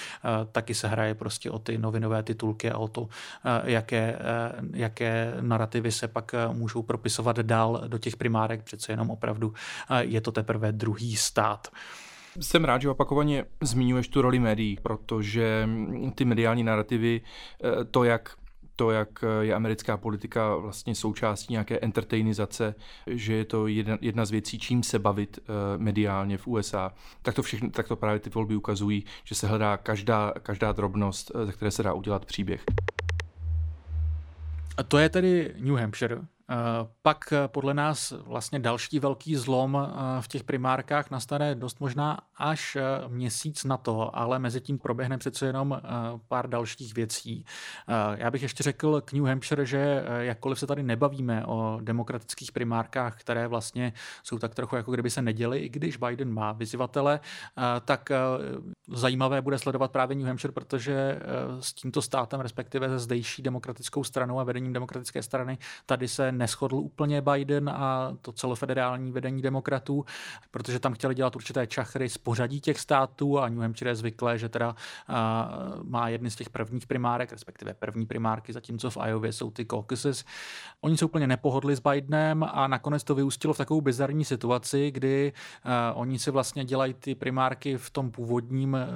Taky se hraje prostě o ty novinové titulky a o to, jaké, jaké narrativy se pak můžou propisovat dál do těch primárek. Přece jenom opravdu je to teprve druhý stát. Jsem rád, že opakovaně zmiňuješ tu roli médií, protože ty mediální narrativy, eh, to, jak to, jak je americká politika vlastně součástí nějaké entertainizace, že je to jedna, jedna z věcí, čím se bavit uh, mediálně v USA, tak to, všechno, tak to právě ty volby ukazují, že se hledá každá, každá drobnost, ze které se dá udělat příběh. A to je tedy New Hampshire. Eh, pak eh, podle nás vlastně další velký zlom eh, v těch primárkách nastane dost možná až měsíc na to, ale mezi tím proběhne přece jenom pár dalších věcí. Já bych ještě řekl k New Hampshire, že jakkoliv se tady nebavíme o demokratických primárkách, které vlastně jsou tak trochu jako kdyby se neděly, i když Biden má vyzývatele, tak zajímavé bude sledovat právě New Hampshire, protože s tímto státem, respektive se zdejší demokratickou stranou a vedením demokratické strany, tady se neschodl úplně Biden a to celofederální vedení demokratů, protože tam chtěli dělat určité čachry z pořadí těch států a New Hampshire je zvyklé, že teda má jedny z těch prvních primárek, respektive první primárky, zatímco v Iowa jsou ty caucuses. Oni se úplně nepohodli s Bidenem a nakonec to vyústilo v takovou bizarní situaci, kdy oni si vlastně dělají ty primárky v tom původním e,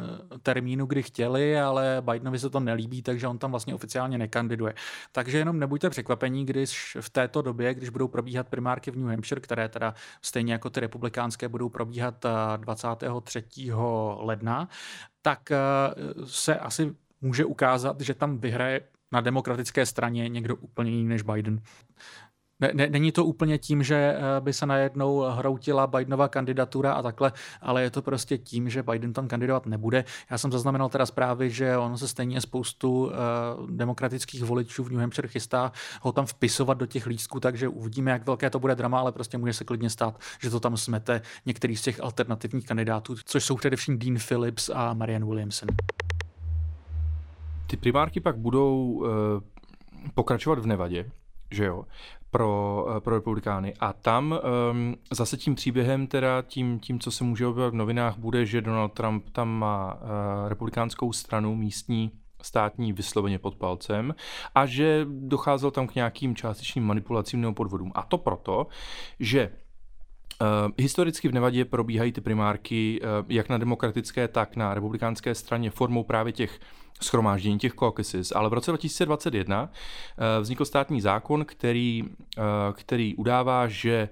termínu, kdy chtěli, ale Bidenovi se to nelíbí, takže on tam vlastně oficiálně nekandiduje. Takže jenom nebuďte překvapení, když v této době, když budou probíhat primárky v New Hampshire, které teda stejně jako ty republikánské budou probíhat 23. Eh, ledna, tak eh, se asi může ukázat, že tam vyhraje na demokratické straně někdo úplně jiný než Biden. Ne, ne, není to úplně tím, že eh, by se najednou hroutila Bidenova kandidatura a takhle, ale je to prostě tím, že Biden tam kandidovat nebude. Já jsem zaznamenal teda zprávy, že on se stejně spoustu uh, demokratických voličů v New Hampshire chystá ho tam vpisovat do těch lístků, takže uvidíme, jak velké to bude drama, ale prostě může se klidně stát, že to tam smete některý z těch alternativních kandidátů, což jsou především Dean Phillips a Marianne Williamson. Ty primárky pak budou uh, pokračovat v Nevadě, že jo, pro, uh, pro republikány. A tam um, zase tím příběhem, teda tím, tím, co se může objevit v novinách, bude, že Donald Trump tam má uh, republikánskou stranu místní státní vysloveně pod palcem a že docházelo tam k nějakým částečným manipulacím nebo podvodům. A to proto, že Uh, historicky v Nevadě probíhají ty primárky jak na demokratické, tak na republikánské straně formou právě těch schromáždění těch caucuses, ale v roce 2021 uh, vznikl státní zákon, který, který udává, že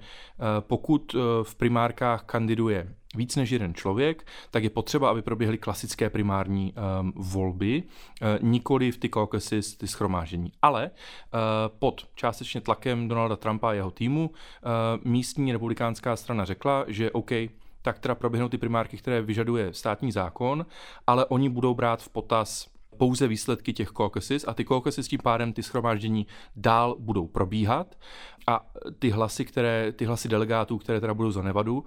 pokud v primárkách kandiduje víc než jeden člověk, tak je potřeba, aby proběhly klasické primární um, volby, nikoli v ty caucuses, ty schromáždění. Ale pod částečně tlakem Donalda Trumpa a jeho týmu místní republikánská strana řekla, že OK, tak teda proběhnou ty primárky, které vyžaduje státní zákon, ale oni budou brát v potaz pouze výsledky těch caucuses a ty caucuses tím pádem ty schromáždění dál budou probíhat a ty hlasy, které, ty hlasy delegátů, které teda budou za Nevadu,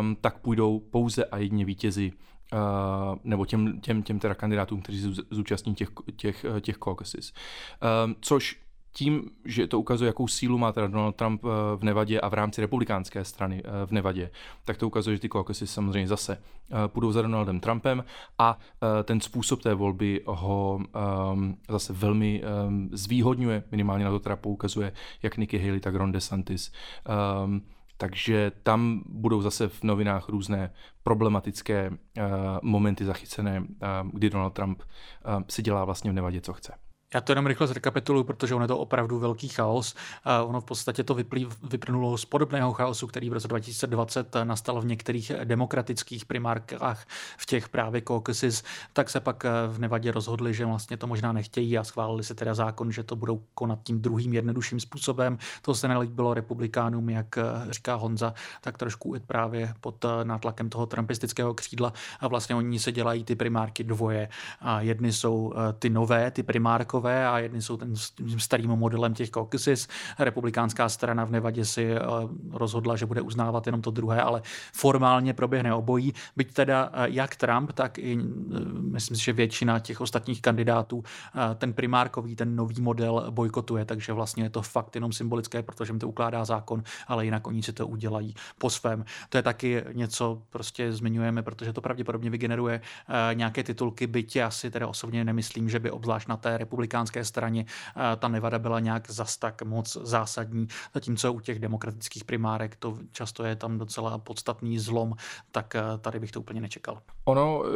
um, tak půjdou pouze a jedině vítězi Uh, nebo těm, těm, těm teda kandidátům, kteří zúčastní těch, těch, těch caucuses. Um, což tím, že to ukazuje, jakou sílu má teda Donald Trump eh, v Nevadě a v rámci republikánské strany eh, v Nevadě, tak to ukazuje, že ty caucusy samozřejmě zase eh, půjdou za Donaldem Trumpem a ten způsob té volby ho um, zase velmi um, zvýhodňuje, minimálně na to teda poukazuje jak Nikki Haley, tak Ron DeSantis. Um, takže tam budou zase v novinách různé problematické momenty zachycené, kdy Donald Trump si dělá vlastně v Nevadě, co chce. Já to jenom rychle zrekapituluji, protože on je to opravdu velký chaos. Ono v podstatě to vyplý, vyplnulo z podobného chaosu, který v roce 2020 nastal v některých demokratických primárkách v těch právě caucuses, tak se pak v Nevadě rozhodli, že vlastně to možná nechtějí a schválili se teda zákon, že to budou konat tím druhým jednodušším způsobem. To se nelíbilo republikánům, jak říká Honza, tak trošku i právě pod nátlakem toho trumpistického křídla a vlastně oni se dělají ty primárky dvoje. A jedny jsou ty nové, ty primárkové, republikové a jedni jsou ten starým modelem těch caucuses. Republikánská strana v Nevadě si eh, rozhodla, že bude uznávat jenom to druhé, ale formálně proběhne obojí. Byť teda eh, jak Trump, tak i eh, myslím si, že většina těch ostatních kandidátů ten primárkový, ten nový model bojkotuje, takže vlastně je to fakt jenom symbolické, protože jim to ukládá zákon, ale jinak oni si to udělají po svém. To je taky něco, prostě zmiňujeme, protože to pravděpodobně vygeneruje nějaké titulky, byť já si teda osobně nemyslím, že by obzvlášť na té republikánské republikánské straně eh, ta Nevada byla nějak zas tak moc zásadní, zatímco u těch demokratických primárek to často je tam docela podstatný zlom, tak eh, tady bych to úplně nečekal. Ono, eh,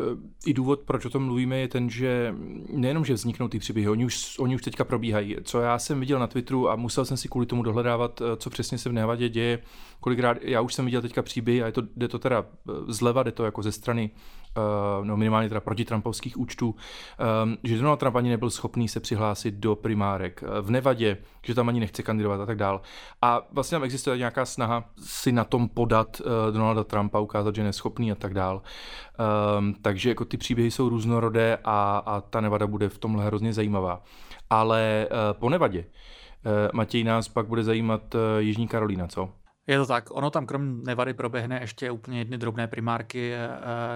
i důvod, proč o tom mluvíme, je ten, že nejenom, že vzniknou ty příběhy, oni už, oni už teďka probíhají. Co já jsem viděl na Twitteru a musel jsem si kvůli tomu dohledávat, co přesně se v Nevadě děje, kolikrát, já už jsem viděl teďka příběhy a je to, jde to teda zleva, jde to jako ze strany Eh, no minimálně teda proti Trumpovských účtů, eh, že Donald Trump ani nebyl schopný se přihlásit do primárek eh, v Nevadě, že tam ani nechce kandidovat a tak dál. A vlastně tam existuje nějaká snaha si na tom podat Donalda Trumpa, ukázat, že je neschopný a tak dál. Takže jako ty příběhy jsou různorodé a, a ta Nevada bude v tomhle hrozně zajímavá. Ale po Nevadě Matěj nás pak bude zajímat Jižní Karolína, co? Je to tak. Ono tam krom Nevady proběhne ještě úplně jedny drobné primárky eh,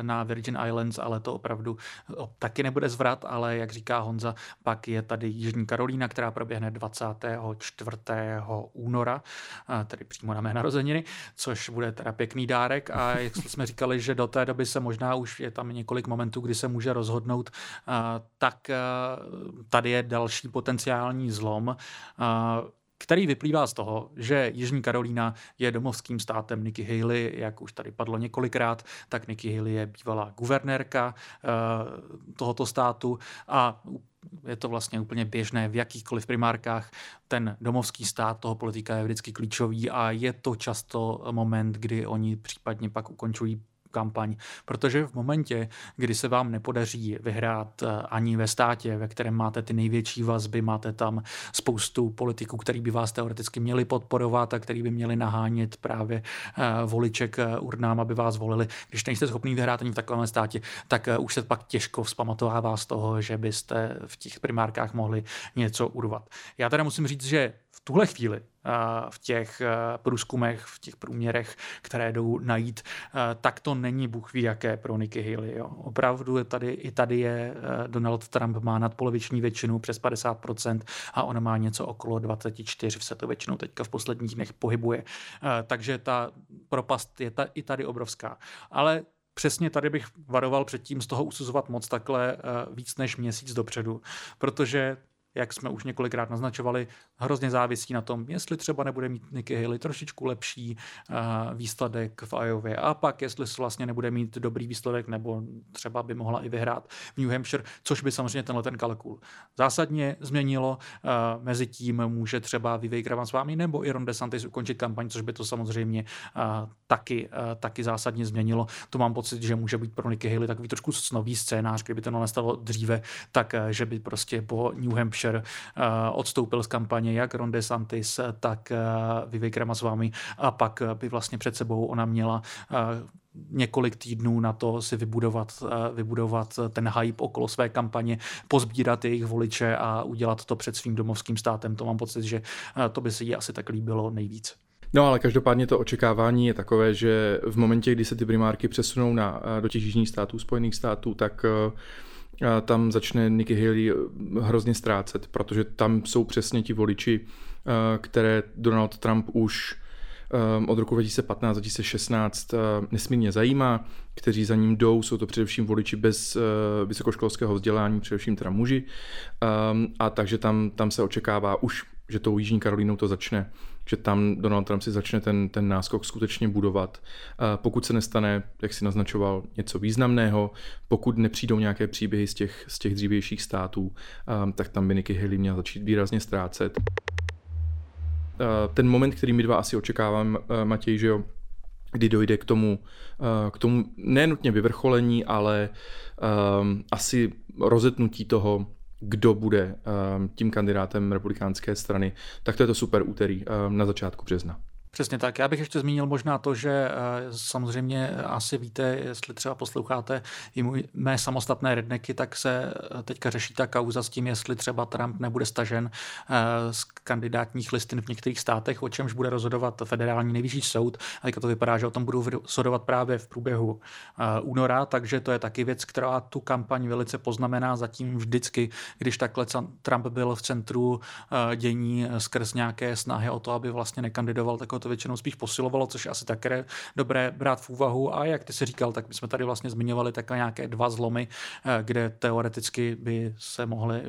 na Virgin Islands, ale to opravdu taky nebude zvrat, ale jak říká Honza, pak je tady Jižní Karolína, která proběhne 24. února, tedy přímo na mé narozeniny, což bude teda pěkný dárek a jak jsme říkali, že do té doby se možná už je tam několik momentů, kdy se může rozhodnout, tak eh, tady je další potenciální zlom který vyplývá z toho, že Jižní Karolína je domovským státem Nikki Haley, jak už tady padlo několikrát, tak Nikki Haley je bývalá guvernérka uh, tohoto státu a je to vlastně úplně běžné v jakýchkoliv primárkách. Ten domovský stát toho politika je vždycky klíčový a je to často moment, kdy oni případně pak ukončují kampaň, protože v momentě, kdy se vám nepodaří vyhrát ani ve státě, ve kterém máte ty největší vazby, máte tam spoustu politiků, který by vás teoreticky měli podporovat a který by měli nahánět právě voliček urnám, aby vás volili. Když nejste schopný vyhrát ani v takovém státě, tak už se pak těžko vzpamatovává z toho, že byste v těch primárkách mohli něco urvat. Já teda musím říct, že tuhle chvíli v těch průzkumech, v těch průměrech, které jdou najít, tak to není Bůh ví jaké pro Nikki Haley. Jo. Opravdu je tady, i tady je Donald Trump má nadpoloviční většinu přes 50% a ona má něco okolo 24 se to většinou teďka v posledních dnech pohybuje. Takže ta propast je ta, i tady obrovská. Ale přesně tady bych varoval před tím z toho usuzovat moc takhle víc než měsíc dopředu, protože jak jsme už několikrát naznačovali, hrozně závisí na tom, jestli třeba nebude mít Nikki Haley trošičku lepší uh, výsledek v Iowa a pak, jestli vlastně nebude mít dobrý výsledek nebo třeba by mohla i vyhrát v New Hampshire, což by samozřejmě tenhle ten kalkul zásadně změnilo. Uh, mezi tím může třeba Vivek s vámi nebo i Ron DeSantis ukončit kampaň, což by to samozřejmě uh, taky, taky zásadně změnilo. To mám pocit, že může být pro Nikki Haley takový trošku snový scénář, kdyby to nastalo dříve, tak že by prostě po New Hampshire Hampshire eh, odstoupil z kampaně jak Ron DeSantis, tak eh, Vivek Ramaswamy a pak by vlastně před sebou ona měla eh, několik týdnů na to si vybudovat, vybudovat ten hype okolo své kampaně, pozbírat jejich voliče a udělat to před svým domovským státem. To mám pocit, že to by se jí asi tak líbilo nejvíc. No ale každopádně to očekávání je takové, že v momentě, kdy se ty primárky přesunou na, do těch jižních států, Spojených států, tak uh, tam začne Nikki Haley eh, hrozně ztrácet, protože tam jsou přesně ti voliči, eh, které Donald Trump už eh, od roku 2015-2016 nesmírně zajímá, kteří za ním jdou, jsou to především voliči bez vysokoškolského vzdělání, především teda muži, a takže tam, tam se očekává už, že tou Jižní Karolínou to začne že tam Donald Trump si začne ten, ten náskok skutečně budovat. Pokud se nestane, jak si naznačoval, něco významného, pokud nepřijdou nějaké příběhy z těch, z těch dřívějších států, tak tam by Nikki Haley měla začít výrazně ztrácet. Ten moment, který my dva asi očekávám, Matěj, že jo, kdy dojde k tomu, k tomu nenutně vyvrcholení, ale um, asi rozetnutí toho, kdo bude um, tím kandidátem republikánské strany, tak to je to super úterý um, na začátku března. Přesně tak. Já bych ještě zmínil možná to, že eh, samozřejmě asi víte, jestli třeba posloucháte i můj, mé samostatné redneky, tak se eh, teďka řeší ta kauza s tím, jestli třeba Trump nebude stažen eh, z kandidátních listin v některých státech, o čemž bude rozhodovat federální nejvyšší soud. A teďka to vypadá, že o tom budou rozhodovat právě v průběhu února, takže to je taky věc, která tu kampaň velice poznamená zatím vždycky, když takhle Trump byl v centru dění skrz nějaké snahy o to, aby vlastně nekandidoval, tak to většinou spíš posilovalo, což asi také dobré brát v úvahu. A jak ty si říkal, tak my jsme tady vlastně zmiňovali takové nějaké dva zlomy, eh, kde teoreticky by se mohly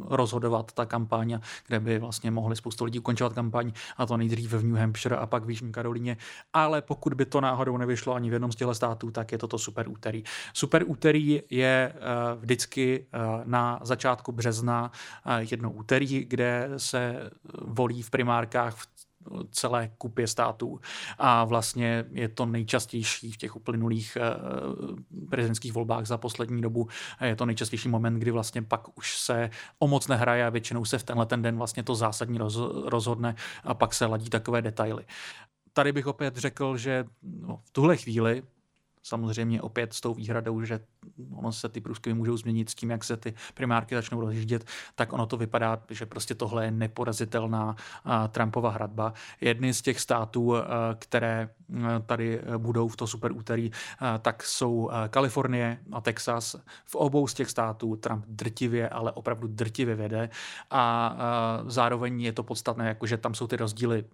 rozhodovat ta kampaň, kde by vlastně mohli spoustu lidí ukončovat kampaň, a to nejdřív v New Hampshire a pak v Jižní Karolíně. Ale pokud by to náhodou nevyšlo ani v jednom z těchto států, tak je to to super úterý. Super úterý je eh, vždycky eh, na začátku března jedno úterý, kde se volí v primárkách v celé kupě států. A vlastně je to nejčastější v těch uplynulých eh, prezidentských volbách za poslední dobu. Je to nejčastější moment, kdy vlastně pak už se o moc nehraje a většinou se v tenhle ten den vlastně to zásadní rozhodne a pak se ladí takové detaily. Tady bych opět řekl, že no, v tuhle chvíli samozřejmě opět s tou výhradou, že ono se ty průzkumy můžou změnit s tím, jak se ty primárky začnou rozjíždět, tak ono to vypadá, že prostě tohle je neporazitelná Trumpova hradba. Jedny z těch států, které tady budou v to super úterý, tak jsou Kalifornie a Texas. V obou z těch států Trump drtivě, ale opravdu drtivě vede a zároveň je to podstatné, jakože tam jsou ty rozdíly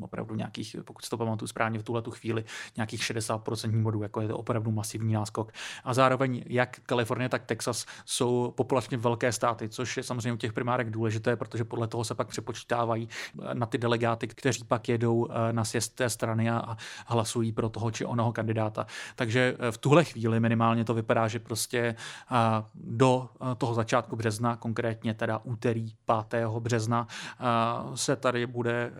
opravdu nějakých, pokud si to pamatuju správně v tuhle tu chvíli, nějakých 60% bodů, jako je to opravdu masivní náskok. A zároveň jak Kalifornie, tak Texas jsou populačně velké státy, což je samozřejmě u těch primárek důležité, protože podle toho se pak přepočítávají eh, na ty delegáty, kteří pak jedou eh, na sjezd té strany a hlasují pro toho či onoho kandidáta. Takže eh, v tuhle chvíli minimálně to vypadá, že prostě do toho začátku března, konkrétně teda úterý 5. března, se tady bude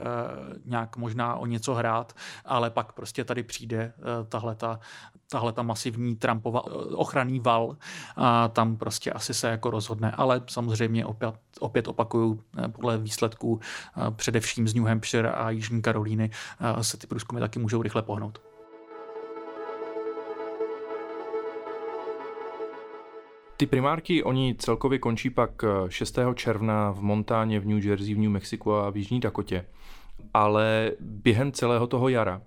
nějak možná o něco hrát, ale pak prostě tady přijde tahle ta tahle ta masivní Trumpova eh, ochranný val a tam prostě asi se jako rozhodne, ale samozřejmě opět, opět opakuju eh, podle výsledků eh, především z New Hampshire a Jižní Karolíny se ty průzkumy taky můžou rychle pohnout. Ty primárky, oni celkově končí pak 6. června v Montáně, v New Jersey, v New Mexico a v Jižní Dakotě. Ale během celého toho jara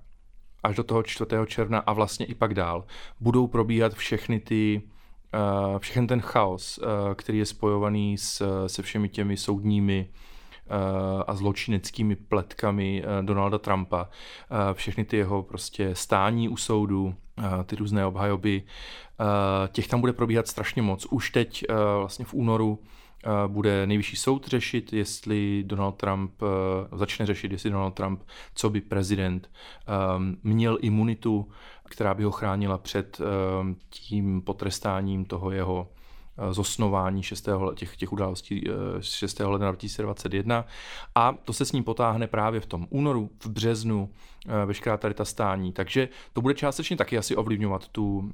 až do toho 4. června a vlastně i pak dál budou probíhat všechny ty uh, všechny ten chaos, uh, který je spojovaný s, se všemi těmi soudními uh, a zločineckými pletkami Donalda Trumpa. Všechny ty jeho prostě stání u soudu, ty různé obhajoby, těch tam bude probíhat strašně moc. Už teď vlastně v únoru bude nejvyšší soud řešit, jestli Donald Trump, eh, začne řešit, jestli Donald Trump, co by prezident, ehm, měl imunitu, která by ho chránila před tím potrestáním toho jeho Eh, zosnování 6. těch, těch událostí 6. Eh, ledna 2021 a to se s ním potáhne právě v tom únoru, v březnu, eh, veškerá tady ta stání. Takže to bude částečně taky asi ovlivňovat tu,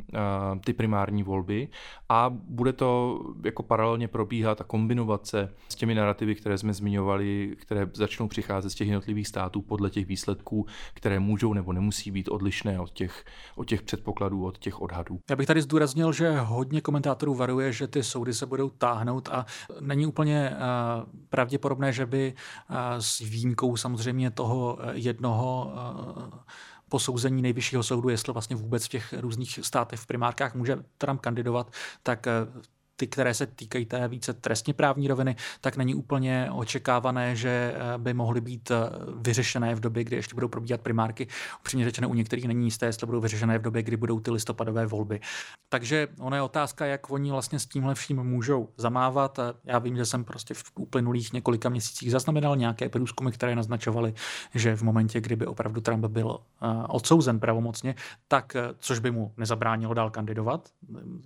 ty primární volby a bude to jako paralelně probíhat a kombinovat se s těmi narrativy, které jsme zmiňovali, které začnou přicházet z těch jednotlivých států podle těch výsledků, které můžou nebo nemusí být odlišné od těch, od těch předpokladů, od těch odhadů. Já bych tady zdůraznil, že hodně komentátorů varuje, že ty soudy se budou táhnout a není úplně eh, pravděpodobné, že by eh, s výjimkou samozřejmě toho eh, jednoho posouzení nejvyššího soudu, jestli vlastně vůbec v těch různých státech v primárkách může Trump kandidovat, tak ty, které se týkají té více trestně právní roviny, tak není úplně očekávané, že eh, by mohly být eh, vyřešené v době, kdy ještě budou probíhat primárky. Upřímně řečeno, u některých není jisté, jestli budou vyřešené v době, kdy budou ty listopadové volby. Takže ona je otázka, jak oni vlastně s tímhle vším můžou zamávat. Já vím, že jsem prostě v uplynulých několika měsících zaznamenal nějaké průzkumy, které naznačovaly, že v momentě, kdyby opravdu Trump byl eh, odsouzen pravomocně, tak což by mu nezabránilo dál kandidovat.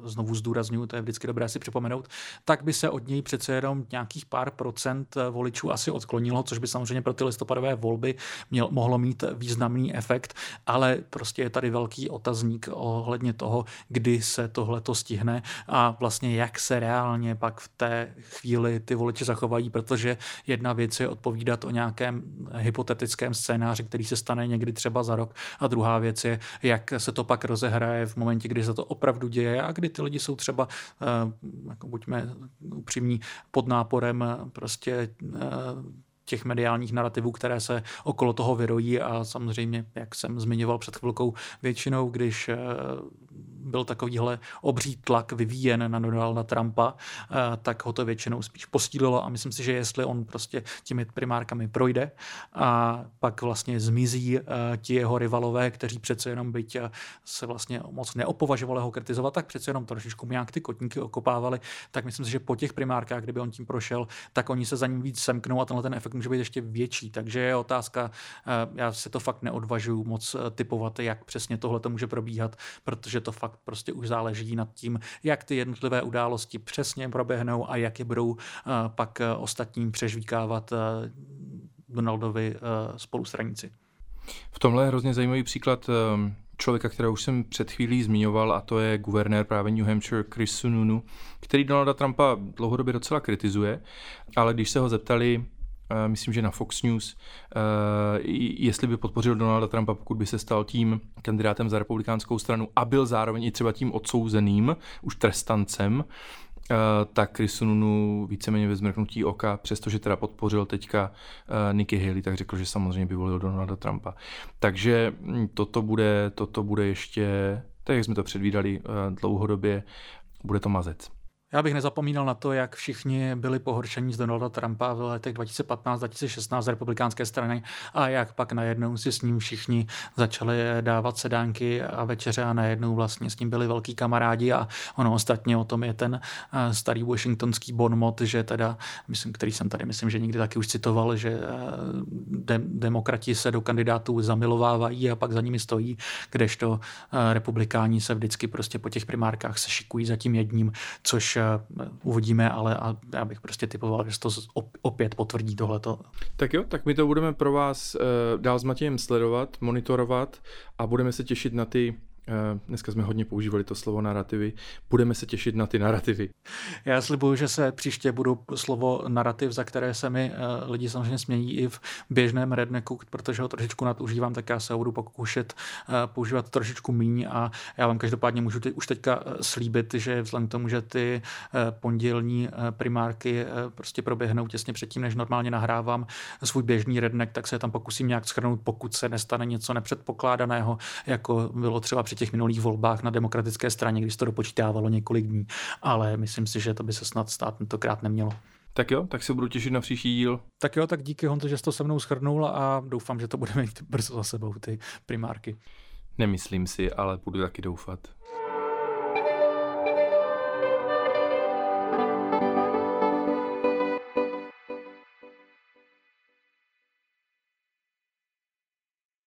Znovu zdůraznuju, to je vždycky dobré si připomenout, tak by se od něj přece jenom nějakých pár procent eh, voličů asi odklonilo, což by samozřejmě pro ty listopadové volby měl, mohlo mít významný efekt, ale prostě je tady velký otazník ohledně toho, kdy se tohle to stihne a vlastně jak se reálně pak v té chvíli ty voliči zachovají, protože jedna věc je odpovídat o nějakém hypotetickém scénáři, který se stane někdy třeba za rok a druhá věc je, jak se to pak rozehraje v momentě, kdy se to opravdu děje a kdy ty lidi jsou třeba uh, jako buďme upřímní, pod náporem prostě eh, těch mediálních narrativů, které se okolo toho vyrojí. A samozřejmě, jak jsem zmiňoval před chvilkou, většinou, když eh, byl takovýhle obří tlak vyvíjen na Donalda Trumpa, eh, tak ho to většinou spíš postílilo a myslím si, že jestli on prostě těmi primárkami projde a pak vlastně zmizí eh, ti jeho rivalové, kteří přece jenom byť eh, se vlastně moc neopovažovali ho kritizovat, tak přece jenom trošičku nějak ty kotníky okopávali, tak myslím si, že po těch primárkách, kdyby on tím prošel, tak oni se za ním víc semknou a tenhle ten efekt může být ještě větší. Takže je otázka, já se to fakt neodvažuji moc typovat, jak přesně tohle to může probíhat, protože to fakt prostě už záleží nad tím, jak ty jednotlivé události přesně proběhnou a jak je budou eh, pak eh, ostatním přežvíkávat eh, Donaldovi spolustranici. V tomhle je hrozně zajímavý příklad člověka, kterého už jsem před chvílí zmiňoval, a to je guvernér právě New Hampshire Chris Sununu, který Donalda Trumpa dlouhodobě docela kritizuje, ale když se ho zeptali, Eh, myslím, že na Fox News, eh, jestli by podpořil Donalda Trumpa, pokud by se stal tím kandidátem za republikánskou stranu a byl zároveň i třeba tím odsouzeným, už trestancem, eh, tak Chris Sununu víceméně ve zmrknutí oka, přestože teda podpořil teďka Nikki Haley, tak řekl, že samozřejmě by volil Donalda Trumpa. Takže hm, toto bude, toto bude ještě, tak jak jsme to předvídali dlouhodobě, bude to mazec. Já bych nezapomínal na to, jak všichni byli pohoršení z Donalda Trumpa v letech 2015-2016 z republikánské strany a jak pak najednou si s ním všichni začali dávat sedánky a večeře a najednou vlastně s ním byli velký kamarádi a ono ostatně o tom je ten eh, starý washingtonský bonmot, že teda, myslím, který jsem tady myslím, že někdy taky už citoval, že eh, de- demokrati se do kandidátů zamilovávají a pak za nimi stojí, kdežto eh, republikáni se vždycky prostě po těch primárkách se šikují za tím jedním, což uvidíme, ale a já bych prostě typoval, že to opět potvrdí tohleto. Tak jo, tak my to budeme pro vás uh, dál s Matějem sledovat, monitorovat a budeme se těšit na ty Eh, dneska jsme hodně používali to slovo narrativy. Budeme se těšit na ty narrativy. Já slibuju, že se příště budu slovo narrativ, za které se mi uh, lidi samozřejmě smějí i v běžném redneku, protože ho trošičku nadužívám, tak já se ho budu pokoušet uh, používat trošičku míň a já vám každopádně můžu teď, už teďka slíbit, že vzhledem k tomu, že ty pondělní primárky prostě proběhnou těsně předtím, než normálně nahrávám svůj běžný redneck, tak se tam pokusím nějak schrnout, pokud se nestane něco nepředpokládaného, jako bylo třeba při těch minulých volbách na demokratické straně, když to dopočítávalo několik dní, ale myslím si, že to by se snad stát tentokrát nemělo. Tak jo, tak se budu těšit na příští díl. Tak jo, tak díky Honzo, že jsi to se mnou schrnul a doufám, že to budeme mít brzo za sebou, ty primárky. Nemyslím si, ale budu taky doufat.